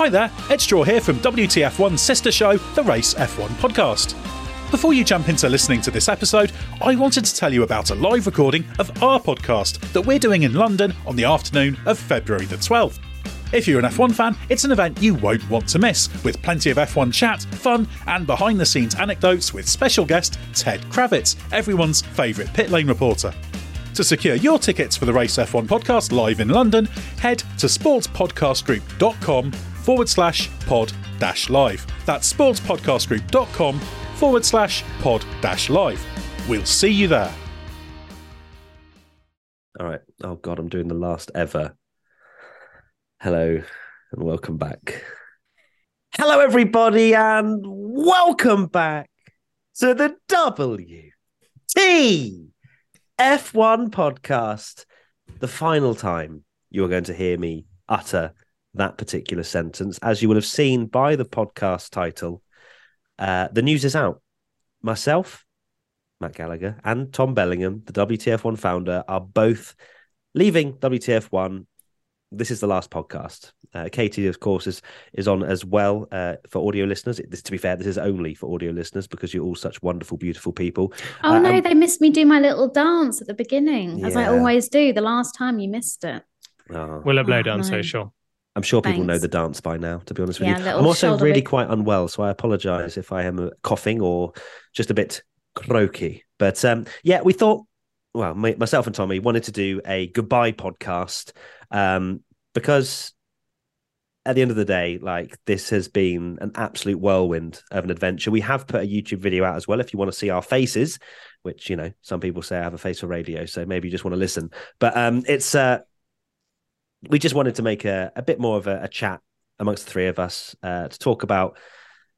Hi there, it's Straw here from WTF1's sister show, the Race F1 podcast. Before you jump into listening to this episode, I wanted to tell you about a live recording of our podcast that we're doing in London on the afternoon of February the 12th. If you're an F1 fan, it's an event you won't want to miss, with plenty of F1 chat, fun, and behind the scenes anecdotes with special guest Ted Kravitz, everyone's favourite pit lane reporter. To secure your tickets for the Race F1 podcast live in London, head to sportspodcastgroup.com forward slash pod dash live. That's sportspodcastgroup.com forward slash pod dash live. We'll see you there. All right. Oh God, I'm doing the last ever. Hello and welcome back. Hello, everybody, and welcome back to the W T F1 podcast. The final time you are going to hear me utter that particular sentence, as you will have seen by the podcast title. Uh, the news is out. Myself, Matt Gallagher, and Tom Bellingham, the WTF1 founder, are both leaving WTF1. This is the last podcast. Uh, Katy, of course, is is on as well uh, for audio listeners. This, to be fair, this is only for audio listeners because you're all such wonderful, beautiful people. Oh Uh, no, and- they missed me do my little dance at the beginning, as I always do. The last time you missed it. oh, We'll upload it Oh, on no. social. I'm sure people know the dance by now. To be honest with you, I'm also really wig. quite unwell, so I apologise if I am uh, coughing or just a bit croaky. But um, yeah, we thought, well, my, myself and Tommy wanted to do a goodbye podcast um, because at the end of the day, like this has been an absolute whirlwind of an adventure. We have put a YouTube video out as well if you want to see our faces, which you know some people say I have a face for radio, so maybe you just want to listen. But um, it's uh, we just wanted to make a, a bit more of a, a chat amongst the three of us uh, to talk about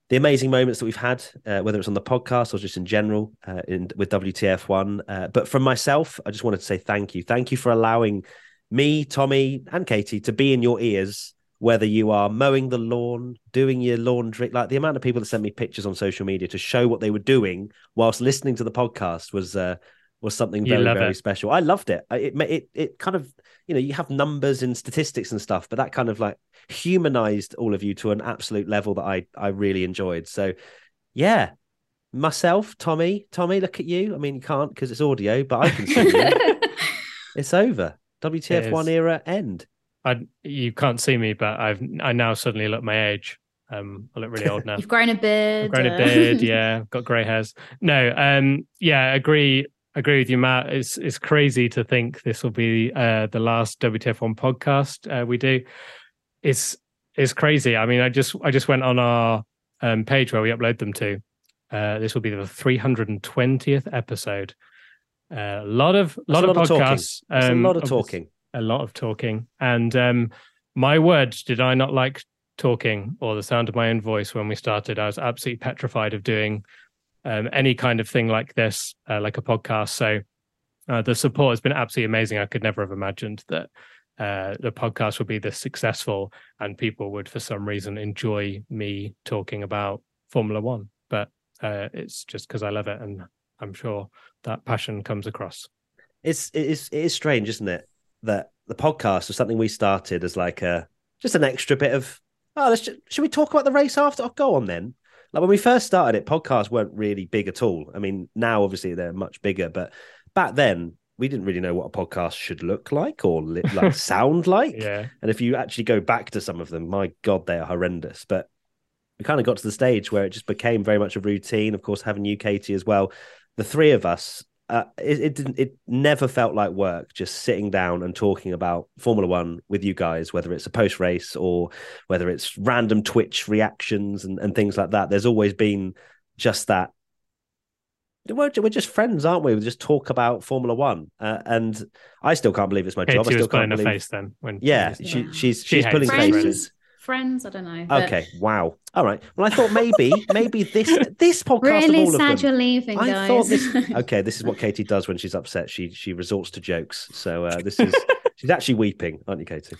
the amazing moments that we've had, uh, whether it's on the podcast or just in general uh, in, with WTF1. Uh, but from myself, I just wanted to say thank you. Thank you for allowing me, Tommy, and Katy to be in your ears, whether you are mowing the lawn, doing your laundry. Like the amount of people that sent me pictures on social media to show what they were doing whilst listening to the podcast was. Was something very very it. special. I loved it. It ma- it it kind of you know you have numbers and statistics and stuff, but that kind of like humanized all of you to an absolute level that I I really enjoyed. So yeah, myself, Tommy, Tommy, look at you. I mean, you can't because it's audio, but I can see you. It's over. WTF one era end. I you can't see me, but I've I now suddenly look my age. Um, I look really old now. You've grown a beard. I've grown a beard, yeah, got grey hairs. No, um, yeah, agree, agree with you, Matt. It's it's crazy to think this will be uh the last WTF1 podcast uh, we do. It's it's crazy. I mean, I just I just went on our um page where we upload them to. Uh, this will be the 320th episode. Uh, a lot of lot of lot of talking. podcasts. That's a um, lot of talking. a lot of talking. And um, my word, did I not like talking or the sound of my own voice when we started? I was absolutely petrified of doing um, any kind of thing like this, uh, like a podcast. So uh, the support has been absolutely amazing. I could never have imagined that uh, the podcast would be this successful and people would, for some reason, enjoy me talking about Formula One. But uh, it's just because I love it, and I'm sure that passion comes across. It's it is it is strange, isn't it? That the podcast was something we started as like a just an extra bit of oh, let's ju- should we talk about the race after? Oh, go on then. Like when we first started it, podcasts weren't really big at all. I mean, now obviously they're much bigger, but back then we didn't really know what a podcast should look like or li- like sound like. Yeah. And if you actually go back to some of them, my God, they are horrendous. But we kind of got to the stage where it just became very much a routine. Of course, having you, Katy, as well. The three of us, uh, it, it didn't. It never felt like work. Just sitting down and talking about Formula One with you guys, whether it's a post race or whether it's random Twitch reactions and, and things like that. There's always been just that. We're, we're just friends, aren't we? We just talk about Formula One, uh, and I still can't believe it's my Katy job. I still can't believe. face then when Yeah, she, she's She she's pulling friends. faces. Friends. I don't know. but Okay, wow. All right. Well, I thought maybe, maybe this this podcast Really sad them. you're leaving, I guys. thought this. Okay, this is what Katy does when she's upset. She she resorts to jokes. So uh, this is she's actually weeping, aren't you, Katy?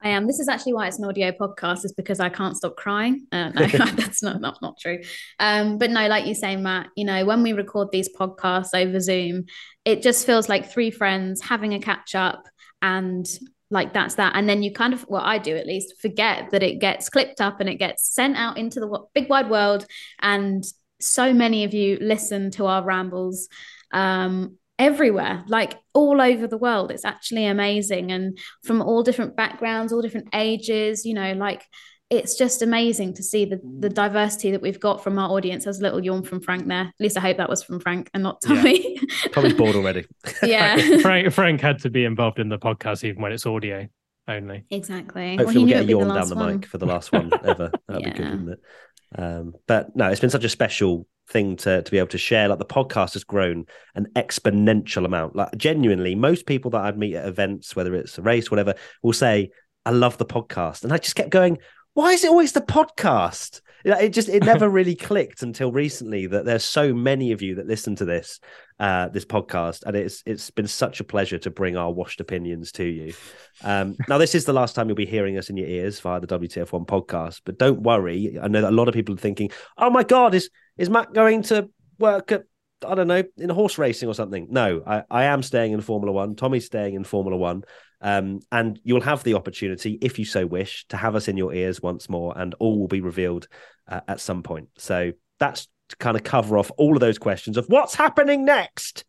I am. This is actually why it's an audio podcast, is because I can't stop crying. Uh, no, that's not, not not true. Um, but no, like you say, Matt, you know, when we record these podcasts over Zoom, it just feels like three friends having a catch up, and like that's that. And then you kind of, well, I do at least, forget that it gets clipped up and it gets sent out into the big wide world, and so many of you listen to our rambles. Um, everywhere like all over the world it's actually amazing and from all different backgrounds all different ages you know like it's just amazing to see the the diversity that we've got from our audience there's a little yawn from frank there at least i hope that was from frank and not Yeah. tommy Tommy's bored already. yeah Frank Frank had to be involved in the podcast even when it's audio only. exactly Hopefully, well, he we'll get a it'd the yawn down the one. mic for the last one ever. That'd be good, wouldn't it? Um, but no, it's been such a special thing to to be able to share. Like the podcast has grown an exponential amount. Like genuinely, most people that I'd meet at events, whether it's a race, whatever, will say, "I love the podcast," and I just kept going. Why is it always the podcast? It just it never really clicked until recently that there's so many of you that listen to this uh, this podcast, and it's it's been such a pleasure to bring our washed opinions to you. Um, now, this is the last time you'll be hearing us in your ears via the WTF1 podcast, but don't worry. I know that a lot of people are thinking, "Oh my God, is is Matt going to work at I don't know in horse racing or something?" No, I, I am staying in Formula One. Tommy's staying in Formula One, um, and you'll have the opportunity, if you so wish, to have us in your ears once more, and all will be revealed uh, at some point. So that's to kind of cover off all of those questions of what's happening next.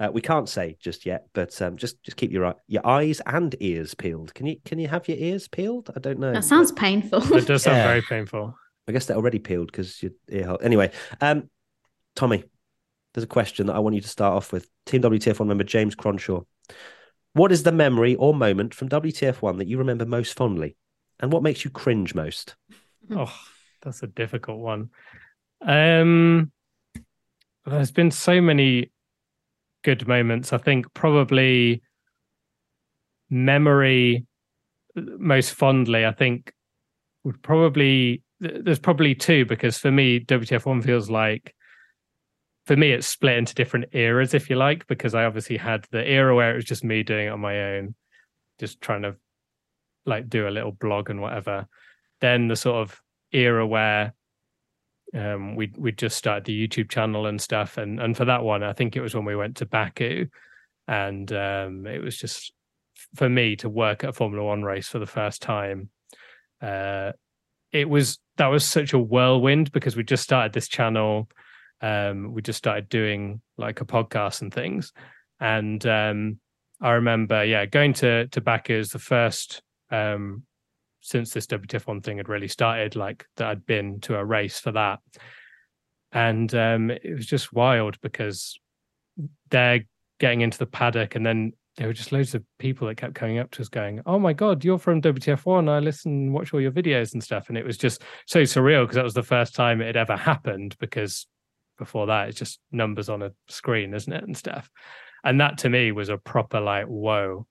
Uh, we can't say just yet, but um, just just keep your your eyes and ears peeled. Can you can you have your ears peeled? I don't know. that sounds painful It does sound Yeah. very painful. I guess they're already peeled because your ear hole. Anyway, um, Tommy, there's a question that I want you to start off with. Team WTF1 member James Cronshaw. What is the memory or moment from WTF1 that you remember most fondly, and what makes you cringe most? Oh, that's a difficult one. Um, there's been so many good moments. I think probably memory most fondly. I think would probably there's probably two because for me WTF one feels like for me it's split into different eras if you like because I obviously had the era where it was just me doing it on my own, just trying to like do a little blog and whatever. Then the sort of era where um, we we just started the YouTube channel and stuff, and and for that one, I think it was when we went to Baku, and um, it was just for me to work at a Formula One race for the first time. Uh, it was that was such a whirlwind because we just started this channel, um, we just started doing like a podcast and things, and um, I remember, yeah, going to to Baku is the first um, since this WTF one thing had really started, like that I'd been to a race for that. And um, it was just wild because they're getting into the paddock and then there were just loads of people that kept coming up to us going, Oh my God, you're from WTF one. I listen watch all your videos and stuff. And it was just so surreal because that was the first time it had ever happened because before that it's just numbers on a screen, isn't it? And stuff. And that to me was a proper like, whoa,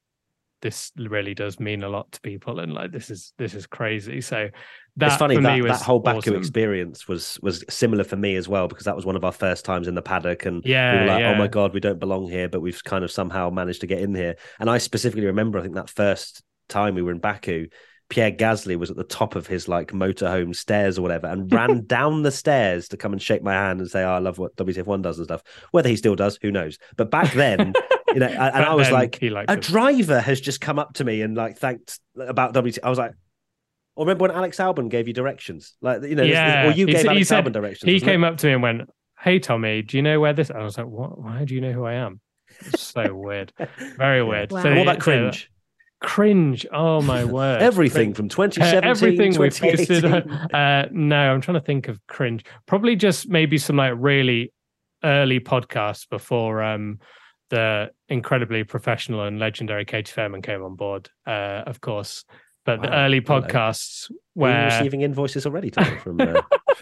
this really does mean a lot to people and like this is this is crazy so that it's funny for that, me was that whole Baku awesome. experience was was similar for me as well because that was one of our first times in the paddock and Yeah, we were like, yeah. oh my god, we don't belong here, but we've kind of somehow managed to get in here. And I specifically remember, I think that first time we were in Baku, Pierre Gasly was at the top of his like motorhome stairs or whatever and ran down the stairs to come and shake my hand and say, oh, I love what WTF1 does and stuff. Whether he still does, who knows? But back then, you know, and, and Back I was like, a us. driver has just come up to me and like thanked about WT. I was like, or remember when Alex Albon gave you directions? Like, you know, yeah or you He gave said- he Alex said- Albon directions. he wasn't it? came up to me and went hey tommy do you know where this i was like what why do you know who i am it's so weird very weird Wow. so And what yeah, about so cringe? Cringe oh my word Everything from Uh, everything we've posted uh no i'm trying to think of cringe probably just maybe some like really early podcasts before um the incredibly professional and legendary Katy Fairman came on board, uh, of course. But the Wow. early Hello. podcasts Are you where, receiving invoices already from uh,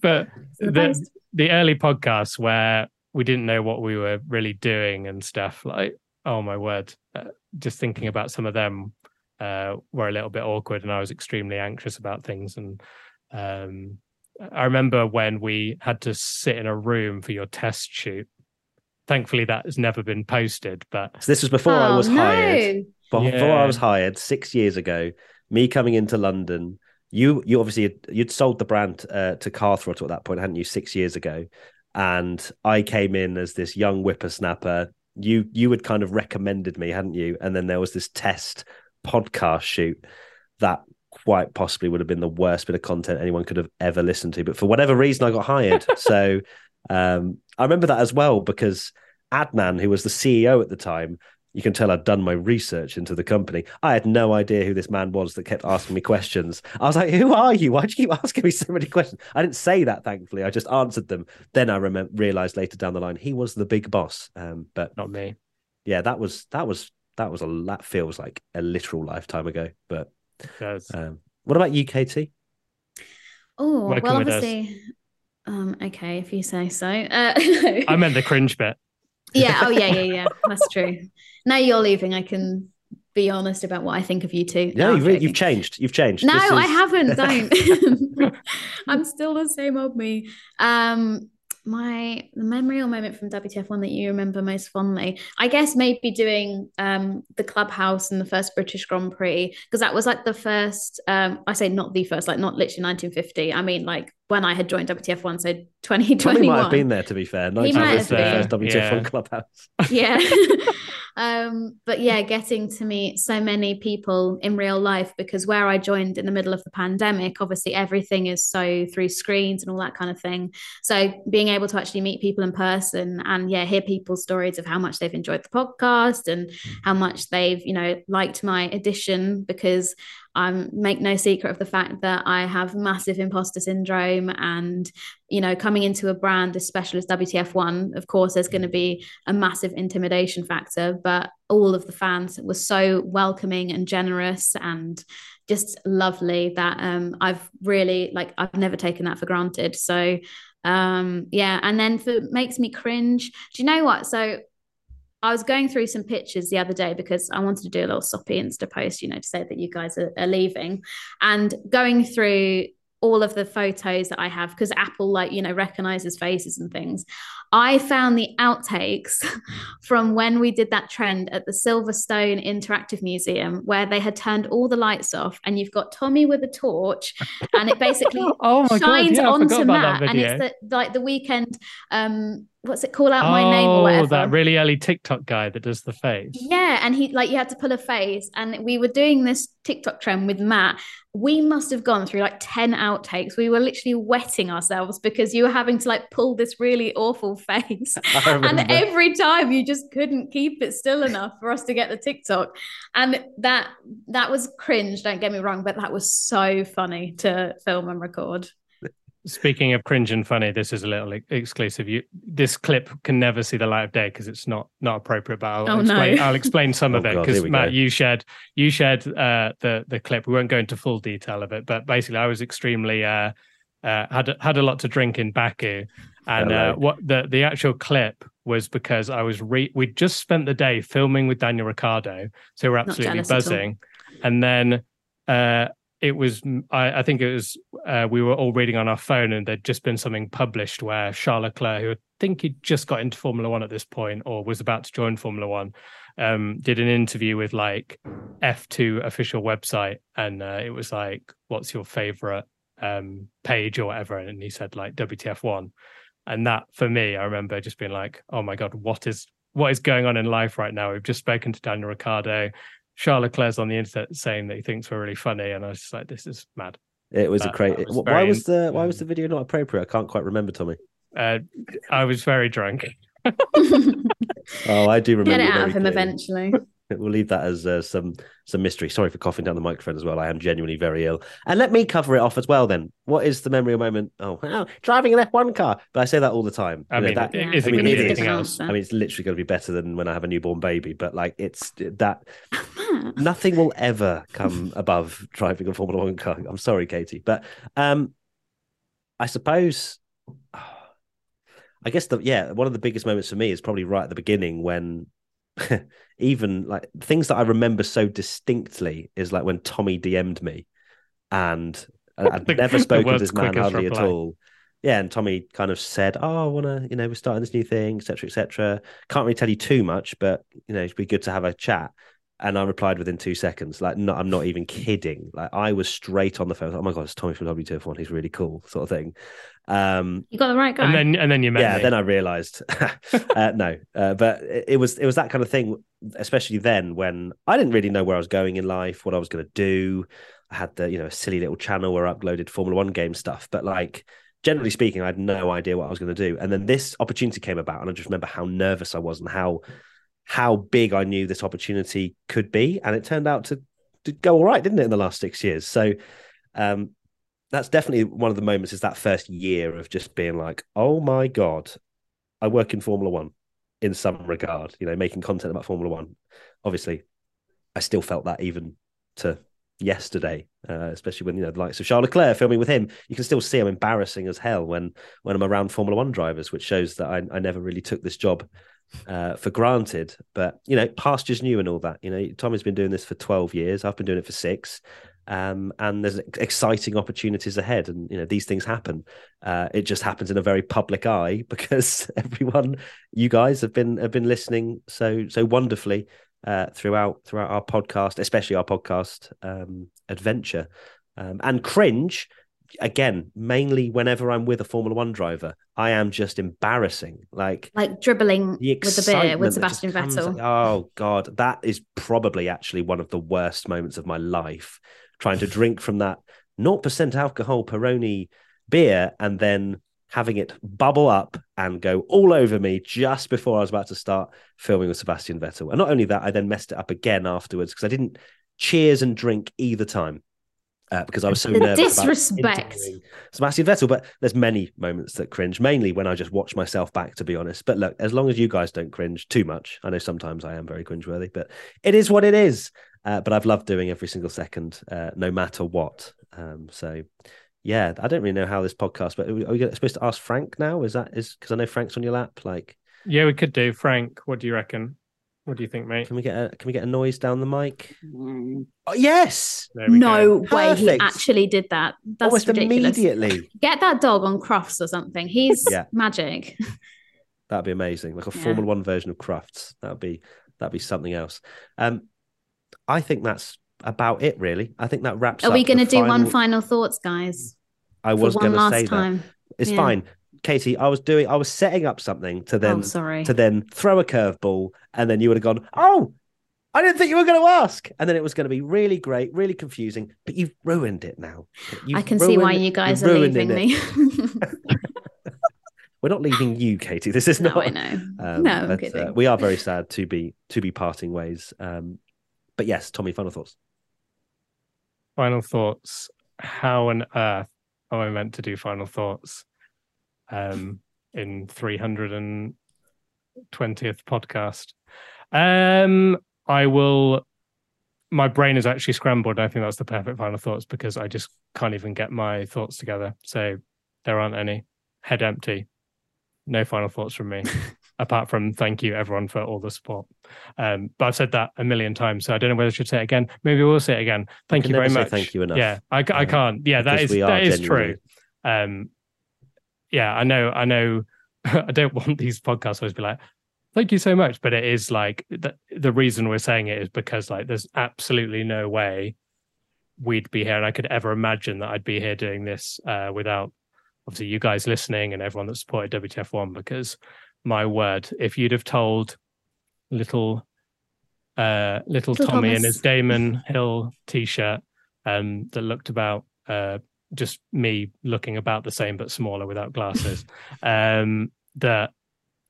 but the the, the early podcasts where we didn't know what we were really doing and stuff like, oh my word, uh, just thinking about some of them uh, were a little bit awkward, and I was extremely anxious about things. And um, I remember when we had to sit in a room for your test shoot. Thankfully, that has never been posted. But So this was before I Oh, was no. hired. Before Yeah. I was hired six years ago, me coming into London, you you obviously you'd sold the brand uh, to Car Throttle at that point, hadn't you? Six years ago, and I came in as this young whippersnapper. You you had kind of recommended me, hadn't you? And then there was this test podcast shoot that quite possibly would have been the worst bit of content anyone could have ever listened to. But for whatever reason, I got hired. so um, I remember that as well because Adnan, who was the CEO at the time, you can tell I'd done my research into the company. I had no idea who this man was that kept asking me questions. I was like, "Who are you? Why do you keep asking me so many questions?" I didn't say that, thankfully. I just answered them. Then I remember realized later down the line he was the big boss. Um, but not me. yeah, that was that was that was a that feels like a literal lifetime ago. But It does. um, what about you, Katy? Oh, well, with us. obviously. Um, okay, if you say so. Uh, I meant the cringe bit. Yeah. Oh, yeah, yeah, yeah. That's true. Now you're leaving, I can be honest about what I think of you two. Yeah, No, you've, you've changed. You've changed. No, This I haven't. Don't. I'm still the same old me. Um, my the memory or moment from WTF one that you remember most fondly, I guess maybe doing um the clubhouse and the first British Grand Prix because that was like the first. Um, I say not the first, like not literally 1950. I mean like when I had joined WTF one, so Tommy 2021. might have been there. To be fair, He might have the first been. WTF Yeah. one clubhouse. yeah um but yeah getting to meet so many people in real life because where i joined in the middle of the pandemic obviously everything is so through screens and all that kind of thing. So being able to actually meet people in person and yeah hear people's stories of how much they've enjoyed the podcast and how much they've you know liked my addition because I make no secret of the fact that I have massive imposter syndrome and you know coming into a brand as special as WTF1 of course there's going to be a massive intimidation factor but all of the fans were so welcoming and generous and just lovely that um I've really like I've never taken that for granted. So um yeah and then for makes me cringe. Do you know what? So I was going through some pictures the other day because I wanted to do a little soppy Insta post, you know, to say that you guys are, are leaving, and going through all of the photos that I have because Apple, like, you know, recognizes faces and things. I found the outtakes from when we did that trend at the Silverstone Interactive Museum where they had turned all the lights off and you've got Tommy with a torch and it basically Oh god! shines Yeah, onto Matt and it's the, like the Weeknd um what's it call out my name or Oh, whatever that really early TikTok guy that does the face. yeah, and he like you had to pull a face, and we were doing this TikTok trend with Matt. We must have gone through like 10 outtakes. We were literally wetting ourselves because you were having to like pull this really awful face. And every time you just couldn't keep it still enough for us to get the TikTok. And that that was cringe, don't get me wrong, but that was so funny to film and record. Speaking of cringe and funny, this is a little exclusive. You, this clip can never see the light of day because it's not not appropriate. But I'll Oh, explain. no. I'll explain some of Oh, it because Matt, go. you shared you shared uh, the the clip. We won't go into full detail of it, but basically, I was extremely uh, uh, had had a lot to drink in Baku, and uh, what the the actual clip was because I was re- we just spent the day filming with Daniel Ricciardo, so we're absolutely jealous at all. buzzing, and then. Uh, it was I, I think it was uh, we were all reading on our phone and there'd just been something published where Charles Leclerc, who I think he'd just got into Formula One at this point or was about to join Formula One, um, did an interview with like F2 official website and uh, it was like, what's your favorite um, page or whatever? And he said like WTF1. And that for me, I remember just being like, oh my God, what is what is going on in life right now? We've just spoken to Daniel Ricciardo. Charles Leclerc's on the internet saying that he thinks we're really funny, and I was just like, "This is mad." It was a That- crazy. was Why was the Why was the video not appropriate? I can't quite remember, Tommy. Uh, I was very drunk. Oh, I do remember. Get it out of him clearly. eventually. We'll leave that as uh, some some mystery. Sorry for coughing down the microphone as well. I am genuinely very ill. And let me cover it off as well. Then, what is the memory of moment? Oh, wow, driving an F one car. But I say that all the time. I You know, mean, that- Yeah. isn't I mean, going to be anything else. I mean, it's literally going to be better than when I have a newborn baby. But like, it's that nothing will ever come above driving a Formula One car. I'm sorry, Katy, but um, I suppose. I guess the yeah one of the biggest moments for me is probably right at the beginning when even like things that I remember so distinctly is like when Tommy DM'd me, and I'd The- never spoken to this man hardly reply. at all. Yeah, and Tommy kind of said, "Oh, I want to, you know, we're starting this new thing, etc., etc." Can't really tell you too much, but you know, it'd be good to have a chat. And I replied within two seconds. Like, no, I'm not even kidding. Like, I was straight on the phone. Like, oh my god, it's Tommy from WTF1. He's really cool, sort of thing. Um, You got the right guy. And then and then you met yeah me. then i realized uh, no uh, but it, it was it was that kind of thing especially then when i didn't really know where i was going in life what i was going to do i had the you know a silly little channel where i uploaded formula one game stuff but like generally speaking i had no idea what i was going to do and then this opportunity came about and i just remember how nervous i was and how how big i knew this opportunity could be and it turned out to, to go all right didn't it in the last six years so um that's definitely one of the moments is that first year of just being like, oh my God, I work in Formula One in some regard, you know, making content about Formula One. Obviously, I still felt that even to yesterday, uh, especially when, you know, the likes of Charles Leclerc filming with him, you can still see I'm embarrassing as hell when when I'm around Formula One drivers, which shows that I, I never really took this job uh, for granted. But, you know, pastures new and all that. You know, Tommy's been doing this for 12 years. I've been doing it for six um, and there's exciting opportunities ahead. And you know these things happen. Uh, it just happens in a very public eye because everyone, you guys, have been have been listening so so wonderfully uh, throughout throughout our podcast, especially our podcast um, adventure um, and cringe. Again, mainly whenever I'm with a Formula One driver, I am just embarrassing. Like like dribbling the with the beer with excitement that just Sebastian Vettel. Oh god, that is probably actually one of the worst moments of my life. Trying to drink from that 0% alcohol Peroni beer and then having it bubble up and go all over me just before I was about to start filming with Sebastian Vettel. And not only that, I then messed it up again afterwards because I didn't cheers and drink either time. Uh, because I was so The nervous about disrespect. interviewing Sebastian Vettel, but there's many moments that cringe, mainly when I just watch myself back, to be honest. But look, as long as you guys don't cringe too much, I know sometimes I am very cringeworthy, but it is what it is. Uh, but I've loved doing every single second, uh, no matter what. Um, so, yeah, I don't really know how this podcast, but are we supposed to ask Frank now? Is that is because I know Frank's on your lap? Like, Yeah, we could do. Frank, what do you reckon? What do you think, mate? can we get a can we get a noise down the mic? Oh, yes, No go. way he actually did that. That's almost ridiculous. immediately. Get that dog on Crufts or something. He's Yeah. magic. That'd be amazing, like a Yeah. Formula One version of Crufts. That'd be that'd be something else. Um, I think that's about it, really. I think that wraps. Up. Are we going to do one final- final thoughts, guys? I For was one going to last say time. that. It's Yeah. fine, Katy. I was doing. I was setting up something to then oh, sorry. to then throw a curveball, and then you would have gone, "Oh, I didn't think you were going to ask," and then it was going to be really great, really confusing. But you've ruined it now. You've I can see why you guys you're leaving me. We're not leaving you, Katy. This is no, not. I know. Um, no, but, uh, we are very sad to be to be parting ways. Um, but yes, Tommy, final thoughts. Final thoughts. How on earth am I meant to do final thoughts um, in 320th podcast? Um, I will. My brain is actually scrambled. I think that's the perfect final thoughts because I just can't even get my thoughts together. So there aren't any. Head empty. No final thoughts from me, apart from thank you everyone for all the support. Um, but I've said that a million times, so I don't know whether I should say it again. Maybe we'll say it again. Thank you very much. thank you enough. Yeah, I, I Um, can't. Yeah, that is that is true. Um, yeah, I know. I know. I don't want these podcasts always be like, "Thank you so much," but it is like the the reason we're saying it is because like there's absolutely no way we'd be here, and I could ever imagine that I'd be here doing this uh, without obviously you guys listening and everyone that supported WTF one. Because my word, if you'd have told little uh little Little Tommy in his Damon Hill t-shirt um that looked about uh just me looking about the same but smaller without glasses um that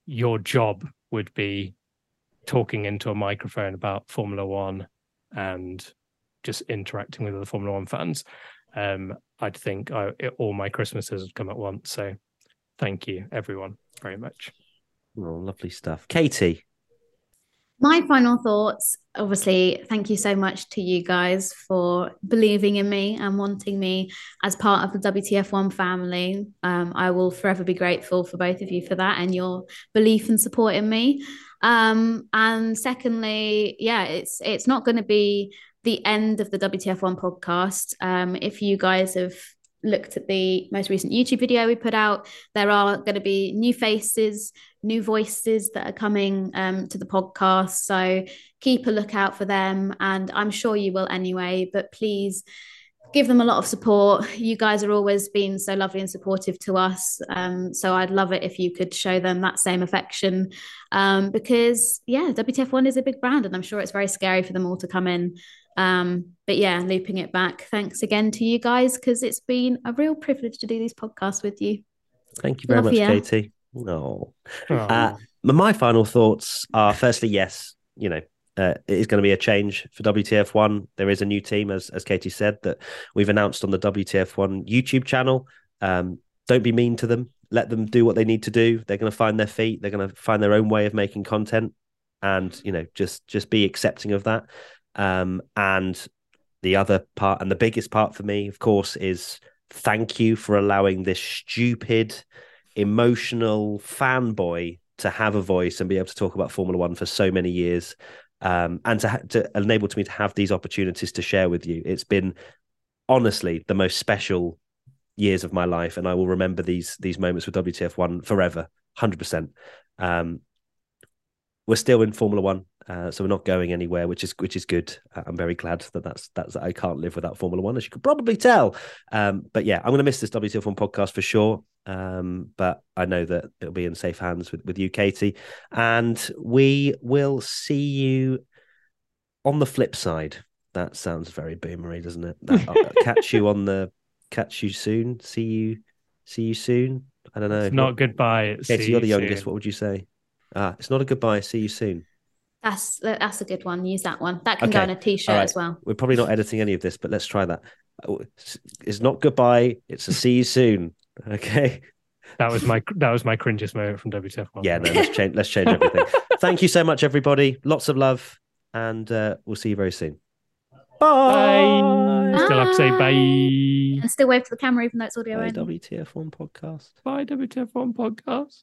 your job would be talking into a microphone about Formula 1 and just interacting with other Formula 1 fans. Um I'd think I, it, all my Christmases would come at once so thank you everyone very much. Oh, lovely stuff, Katy. My final thoughts obviously, thank you so much to you guys for believing in me and wanting me as part of the WTF1 family. Um, I will forever be grateful for both of you for that and your belief and support in me. Um, and secondly, yeah, it's it's not going to be the end of the WTF1 podcast. Um, if you guys have looked at the most recent YouTube video we put out, there are going to be new faces, new voices that are coming um, to the podcast. So keep a lookout for them. And I'm sure you will anyway, but please give them a lot of support. You guys are always been so lovely and supportive to us. Um, so I'd love it if you could show them that same affection um, because, yeah, WTF1 is a big brand and I'm sure it's very scary for them all to come in. Um, but yeah, looping it back. Thanks again to you guys because it's been a real privilege to do these podcasts with you. Thank you very Love much, ya. Katy. No. Oh. Uh, my final thoughts are firstly, yes, you know, uh, it is going to be a change for WTF1. There is a new team, as as Katy said, that we've announced on the WTF1 YouTube channel. Um, don't be mean to them. Let them do what they need to do. They're going to find their feet. They're going to find their own way of making content, and you know, just just be accepting of that. Um, and the other part, and the biggest part for me, of course, is thank you for allowing this stupid, emotional fanboy to have a voice and be able to talk about Formula One for so many years, um, and to ha- to enable to me to have these opportunities to share with you. It's been honestly the most special years of my life, and I will remember these these moments with WTF One forever, hundred percent. Um, we're still in Formula One, uh, so we're not going anywhere, which is which is good. Uh, I'm very glad that that's that's I can't live without Formula One, as you could probably tell. Um, but yeah, I'm going to miss this WTF One podcast for sure. Um, but I know that it'll be in safe hands with with you, Katy, and we will see you on the flip side. That sounds very boomery, doesn't it? That, I'll catch you on the catch you soon. See you, see you soon. I don't know. It's not goodbye. Katy, see you're the youngest. soon. What would you say? Ah, it's not a goodbye. See you soon. That's that's a good one. Use that one. That can go Okay. on a t-shirt All right. as well. We're probably not editing any of this, but let's try that. Oh, it's- It's not goodbye. It's a see you soon. Okay. That was my that was my cringiest moment from WTF. one. Yeah. No. Let's change. Let's change everything. Thank you so much, everybody. Lots of love, and uh, we'll see you very soon. Bye. Still have to say Bye. bye. And still wave to the camera even though it's audio Bye, only. WTF1 podcast. Bye, WTF1 podcast.